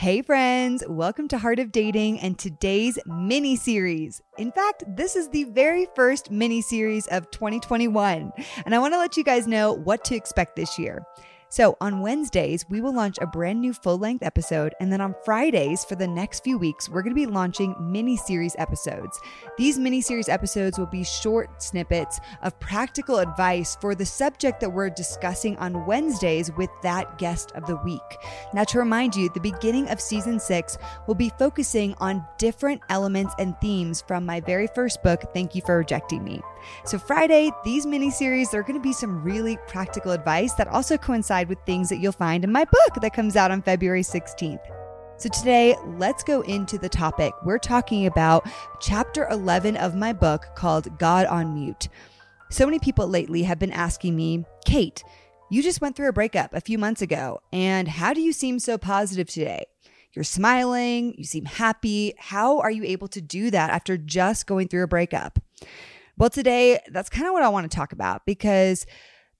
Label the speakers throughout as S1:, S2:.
S1: Hey, friends, welcome to Heart of Dating and today's mini series. In fact, this is the very first mini series of 2021, and I want to let you guys know what to expect this year. So, on Wednesdays, we will launch a brand new full length episode. And then on Fridays, for the next few weeks, we're going to be launching mini series episodes. These mini series episodes will be short snippets of practical advice for the subject that we're discussing on Wednesdays with that guest of the week. Now, to remind you, the beginning of season six will be focusing on different elements and themes from my very first book, Thank You for Rejecting Me. So, Friday, these mini series, are going to be some really practical advice that also with things that you'll find in my book that comes out on February 16th. So, today, let's go into the topic. We're talking about chapter 11 of my book called God on Mute. So many people lately have been asking me, Kait, you just went through a breakup a few months ago, and how do you seem so positive today? You're smiling, you seem happy. How are you able to do that after just going through a breakup? Well, today, that's kind of what I want to talk about because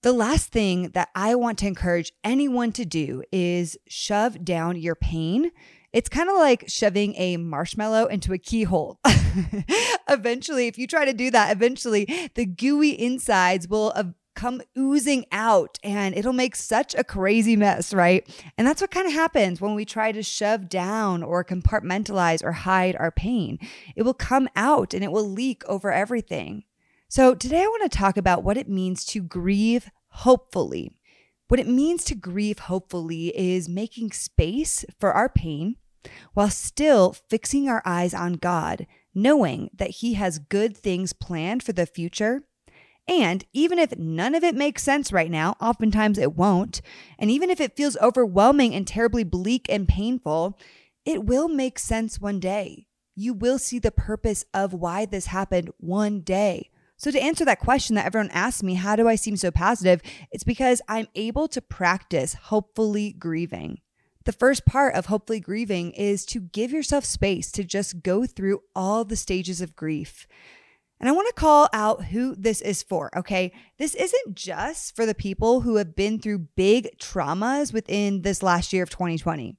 S1: the last thing that I want to encourage anyone to do is shove down your pain. It's kind of like shoving a marshmallow into a keyhole. eventually, if you try to do that, eventually the gooey insides will come oozing out and it'll make such a crazy mess, right? And that's what kind of happens when we try to shove down or compartmentalize or hide our pain. It will come out and it will leak over everything. So, today I want to talk about what it means to grieve hopefully. What it means to grieve hopefully is making space for our pain while still fixing our eyes on God, knowing that He has good things planned for the future. And even if none of it makes sense right now, oftentimes it won't, and even if it feels overwhelming and terribly bleak and painful, it will make sense one day. You will see the purpose of why this happened one day. So, to answer that question that everyone asks me, how do I seem so positive? It's because I'm able to practice hopefully grieving. The first part of hopefully grieving is to give yourself space to just go through all the stages of grief. And I want to call out who this is for, okay? This isn't just for the people who have been through big traumas within this last year of 2020.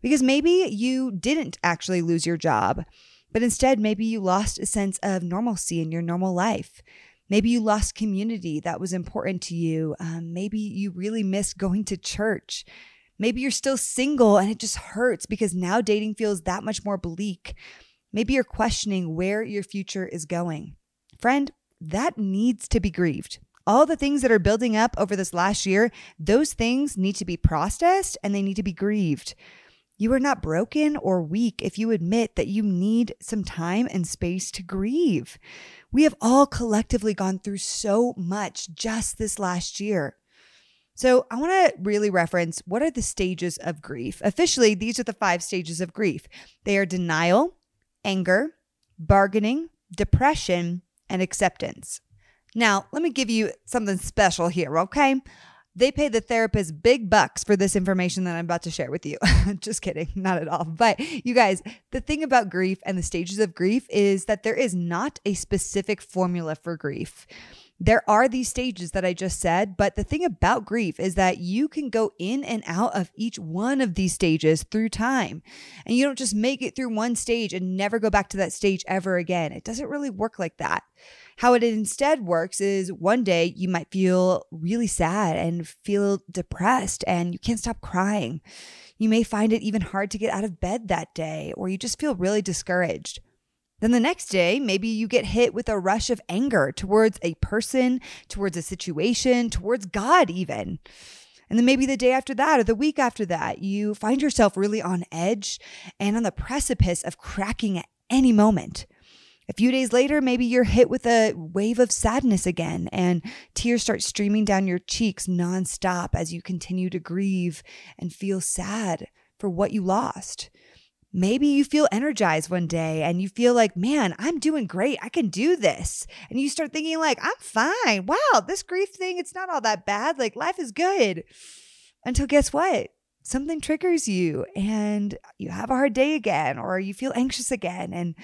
S1: Because maybe you didn't actually lose your job. But instead, maybe you lost a sense of normalcy in your normal life. Maybe you lost community that was important to you. Um, maybe you really miss going to church. Maybe you're still single and it just hurts because now dating feels that much more bleak. Maybe you're questioning where your future is going. Friend, that needs to be grieved. All the things that are building up over this last year, those things need to be processed and they need to be grieved. You are not broken or weak if you admit that you need some time and space to grieve. We have all collectively gone through so much just this last year. So, I want to really reference what are the stages of grief. Officially, these are the five stages of grief they are denial, anger, bargaining, depression, and acceptance. Now, let me give you something special here, okay? They pay the therapist big bucks for this information that I'm about to share with you. Just kidding, not at all. But you guys, the thing about grief and the stages of grief is that there is not a specific formula for grief. There are these stages that I just said, but the thing about grief is that you can go in and out of each one of these stages through time. And you don't just make it through one stage and never go back to that stage ever again. It doesn't really work like that. How it instead works is one day you might feel really sad and feel depressed and you can't stop crying. You may find it even hard to get out of bed that day, or you just feel really discouraged. Then the next day, maybe you get hit with a rush of anger towards a person, towards a situation, towards God, even. And then maybe the day after that or the week after that, you find yourself really on edge and on the precipice of cracking at any moment. A few days later, maybe you're hit with a wave of sadness again, and tears start streaming down your cheeks nonstop as you continue to grieve and feel sad for what you lost. Maybe you feel energized one day and you feel like, man, I'm doing great. I can do this. And you start thinking, like, I'm fine. Wow, this grief thing, it's not all that bad. Like, life is good. Until guess what? Something triggers you and you have a hard day again, or you feel anxious again. And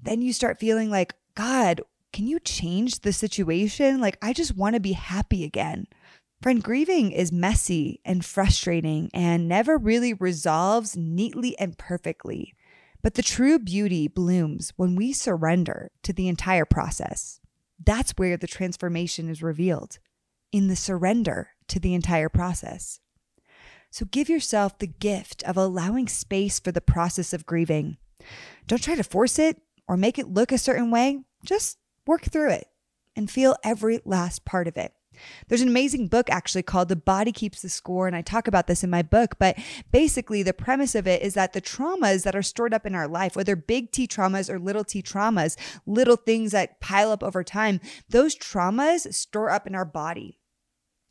S1: then you start feeling like, God, can you change the situation? Like, I just want to be happy again. Friend, grieving is messy and frustrating and never really resolves neatly and perfectly. But the true beauty blooms when we surrender to the entire process. That's where the transformation is revealed in the surrender to the entire process. So give yourself the gift of allowing space for the process of grieving. Don't try to force it or make it look a certain way. Just work through it and feel every last part of it. There's an amazing book actually called The Body Keeps the Score, and I talk about this in my book. But basically, the premise of it is that the traumas that are stored up in our life, whether big T traumas or little t traumas, little things that pile up over time, those traumas store up in our body.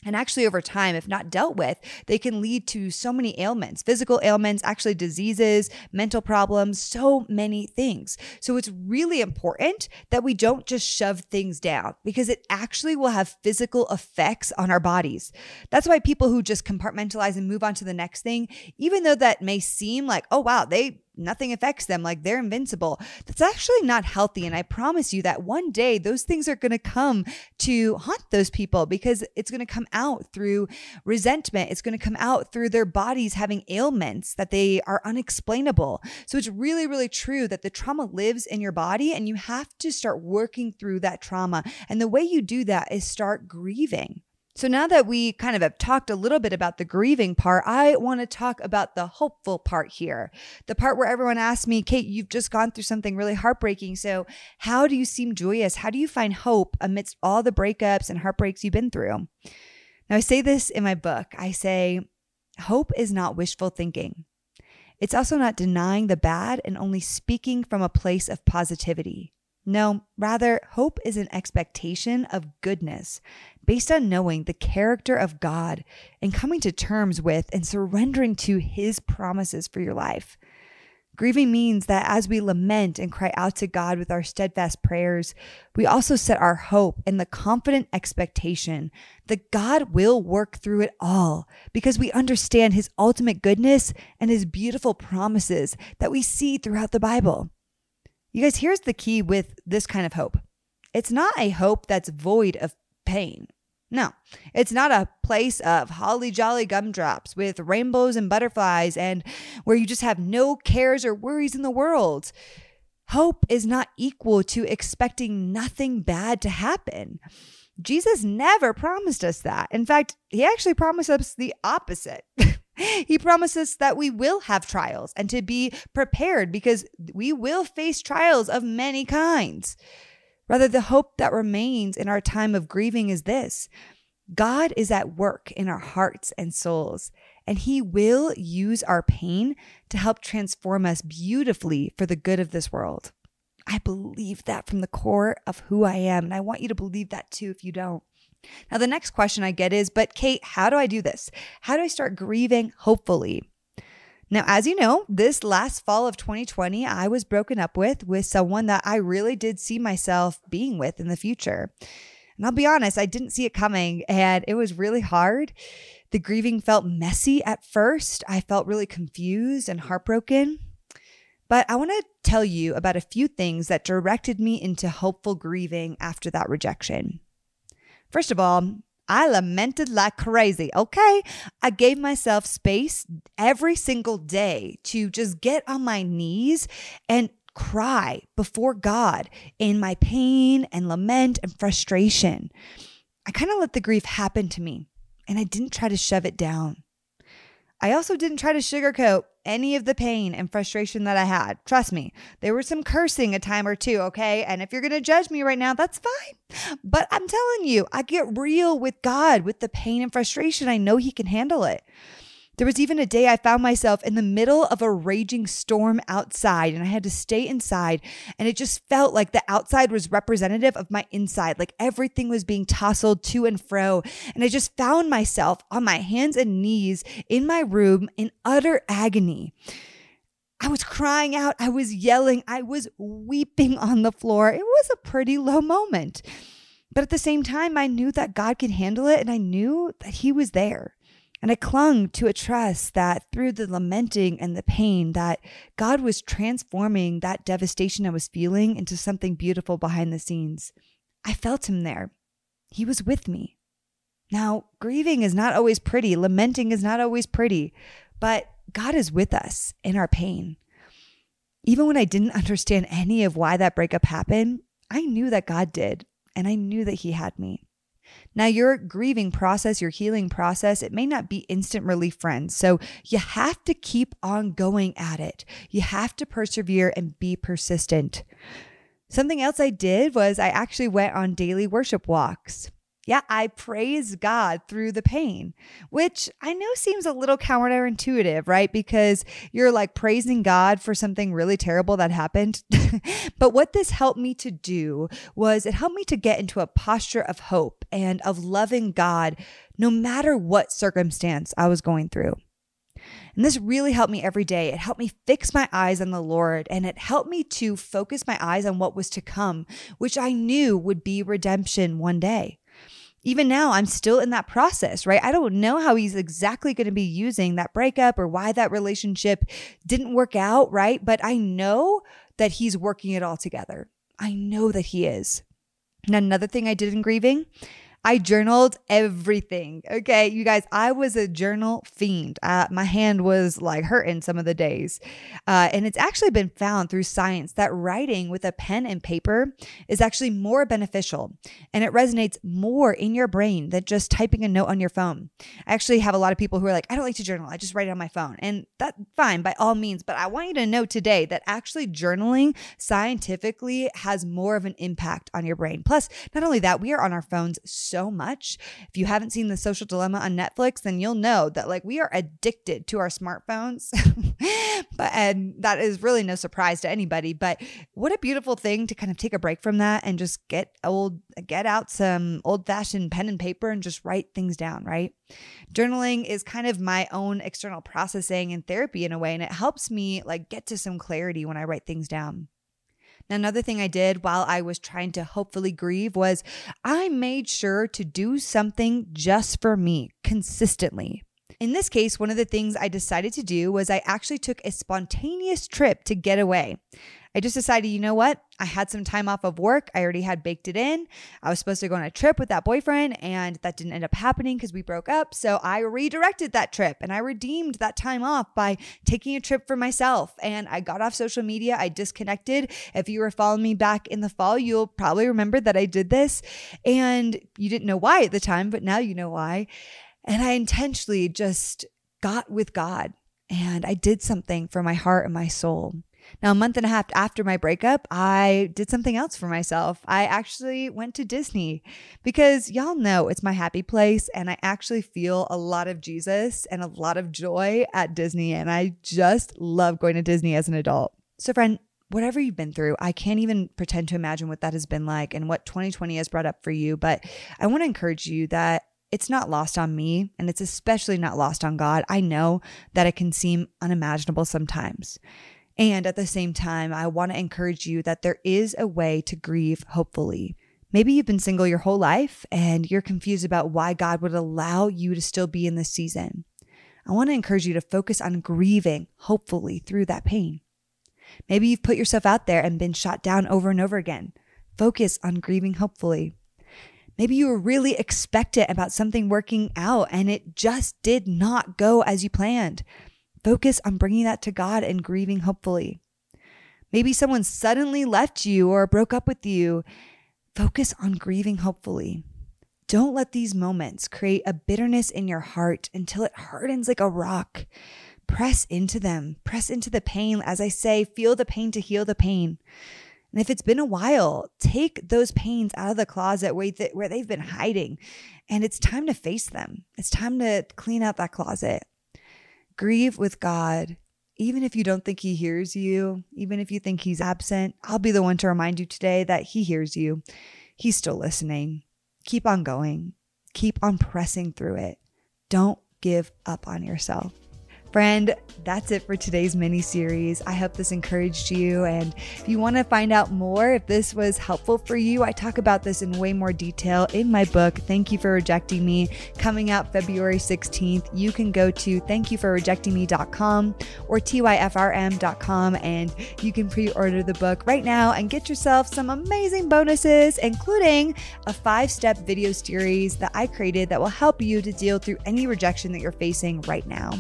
S1: And actually, over time, if not dealt with, they can lead to so many ailments physical ailments, actually, diseases, mental problems, so many things. So, it's really important that we don't just shove things down because it actually will have physical effects on our bodies. That's why people who just compartmentalize and move on to the next thing, even though that may seem like, oh, wow, they nothing affects them, like they're invincible. That's actually not healthy. And I promise you that one day those things are going to come to haunt those people because it's going to come out through resentment. It's going to come out through their bodies having ailments that they are unexplainable. So it's really, really true that the trauma lives in your body and you have to start working through that trauma. And the way you do that is start grieving. So now that we kind of have talked a little bit about the grieving part, I want to talk about the hopeful part here. The part where everyone asks me, Kait, you've just gone through something really heartbreaking. So how do you seem joyous? How do you find hope amidst all the breakups and heartbreaks you've been through? Now, I say this in my book. I say, hope is not wishful thinking. It's also not denying the bad and only speaking from a place of positivity. No, rather, hope is an expectation of goodness based on knowing the character of God and coming to terms with and surrendering to his promises for your life. Grieving means that as we lament and cry out to God with our steadfast prayers, we also set our hope in the confident expectation that God will work through it all because we understand his ultimate goodness and his beautiful promises that we see throughout the Bible. You guys, here's the key with this kind of hope it's not a hope that's void of pain. No, it's not a place of holly jolly gumdrops with rainbows and butterflies and where you just have no cares or worries in the world. Hope is not equal to expecting nothing bad to happen. Jesus never promised us that. In fact, he actually promised us the opposite. He promises that we will have trials and to be prepared because we will face trials of many kinds. Rather, the hope that remains in our time of grieving is this God is at work in our hearts and souls, and He will use our pain to help transform us beautifully for the good of this world. I believe that from the core of who I am, and I want you to believe that too if you don't. Now, the next question I get is, but Kait, how do I do this? How do I start grieving hopefully? Now, as you know, this last fall of 2020, I was broken up with with someone that I really did see myself being with in the future. And I'll be honest, I didn't see it coming and it was really hard. The grieving felt messy at first. I felt really confused and heartbroken. But I want to tell you about a few things that directed me into hopeful grieving after that rejection. First of all, I lamented like crazy. Okay. I gave myself space every single day to just get on my knees and cry before God in my pain and lament and frustration. I kind of let the grief happen to me and I didn't try to shove it down. I also didn't try to sugarcoat any of the pain and frustration that I had. Trust me, there was some cursing a time or two, okay? And if you're to judge me right now, that's fine. But I'm telling you, I get real with God with the pain and frustration. I know He can handle it. There was even a day I found myself in the middle of a raging storm outside and I had to stay inside. And it just felt like the outside was representative of my inside, like everything was being tousled to and fro. And I just found myself on my hands and knees in my room in utter agony. I was crying out, I was yelling, I was weeping on the floor. It was a pretty low moment. But at the same time, I knew that God could handle it and I knew that He was there. And I clung to a trust that through the lamenting and the pain that God was transforming that devastation I was feeling into something beautiful behind the scenes. I felt him there. He was with me. Now, grieving is not always pretty, lamenting is not always pretty, but God is with us in our pain. Even when I didn't understand any of why that breakup happened, I knew that God did, and I knew that He had me. Now, your grieving process, your healing process, it may not be instant relief, friends. So you have to keep on going at it. You have to persevere and be persistent. Something else I did was I actually went on daily worship walks. Yeah, I praise God through the pain, which I know seems a little counterintuitive, right? Because you're like praising God for something really terrible that happened. but what this helped me to do was it helped me to get into a posture of hope and of loving God no matter what circumstance I was going through. And this really helped me every day. It helped me fix my eyes on the Lord and it helped me to focus my eyes on what was to come, which I knew would be redemption one day even now, I'm still in that process, right? I don't know how he's exactly going to be using that breakup or why that relationship didn't work out, right? But I know that he's working it all together. I know that he is. And another thing I did in grieving I journaled everything. Okay, you guys, I was a journal fiend. Uh, my hand was like hurting some of the days. Uh, and it's actually been found through science that writing with a pen and paper is actually more beneficial and it resonates more in your brain than just typing a note on your phone. I actually have a lot of people who are like, I don't like to journal, I just write it on my phone. And that's fine by all means. But I want you to know today that actually journaling scientifically has more of an impact on your brain. Plus, not only that, we are on our phones so so much. If you haven't seen The Social Dilemma on Netflix, then you'll know that like we are addicted to our smartphones. but and that is really no surprise to anybody, but what a beautiful thing to kind of take a break from that and just get old get out some old-fashioned pen and paper and just write things down, right? Journaling is kind of my own external processing and therapy in a way and it helps me like get to some clarity when I write things down. Another thing I did while I was trying to hopefully grieve was I made sure to do something just for me consistently. In this case, one of the things I decided to do was I actually took a spontaneous trip to get away. I just decided, you know what? I had some time off of work. I already had baked it in. I was supposed to go on a trip with that boyfriend, and that didn't end up happening because we broke up. So I redirected that trip and I redeemed that time off by taking a trip for myself. And I got off social media. I disconnected. If you were following me back in the fall, you'll probably remember that I did this. And you didn't know why at the time, but now you know why. And I intentionally just got with God and I did something for my heart and my soul. Now, a month and a half after my breakup, I did something else for myself. I actually went to Disney because y'all know it's my happy place. And I actually feel a lot of Jesus and a lot of joy at Disney. And I just love going to Disney as an adult. So, friend, whatever you've been through, I can't even pretend to imagine what that has been like and what 2020 has brought up for you. But I want to encourage you that it's not lost on me, and it's especially not lost on God. I know that it can seem unimaginable sometimes. And at the same time, I want to encourage you that there is a way to grieve hopefully. Maybe you've been single your whole life and you're confused about why God would allow you to still be in this season. I want to encourage you to focus on grieving hopefully through that pain. Maybe you've put yourself out there and been shot down over and over again. Focus on grieving hopefully. Maybe you were really expectant about something working out and it just did not go as you planned. Focus on bringing that to God and grieving hopefully. Maybe someone suddenly left you or broke up with you. Focus on grieving hopefully. Don't let these moments create a bitterness in your heart until it hardens like a rock. Press into them, press into the pain. As I say, feel the pain to heal the pain. And if it's been a while, take those pains out of the closet where, where they've been hiding. And it's time to face them. It's time to clean out that closet. Grieve with God. Even if you don't think he hears you, even if you think he's absent, I'll be the one to remind you today that he hears you. He's still listening. Keep on going. Keep on pressing through it. Don't give up on yourself. Friend, that's it for today's mini series. I hope this encouraged you. And if you want to find out more, if this was helpful for you, I talk about this in way more detail in my book, Thank You for Rejecting Me, coming out February 16th. You can go to thankyouforrejectingme.com or tyfrm.com and you can pre order the book right now and get yourself some amazing bonuses, including a five step video series that I created that will help you to deal through any rejection that you're facing right now.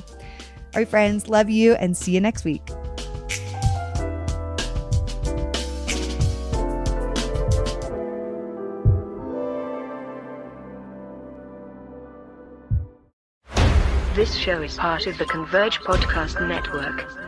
S1: All right, friends, love you and see you next week.
S2: This show is part of the Converge Podcast Network.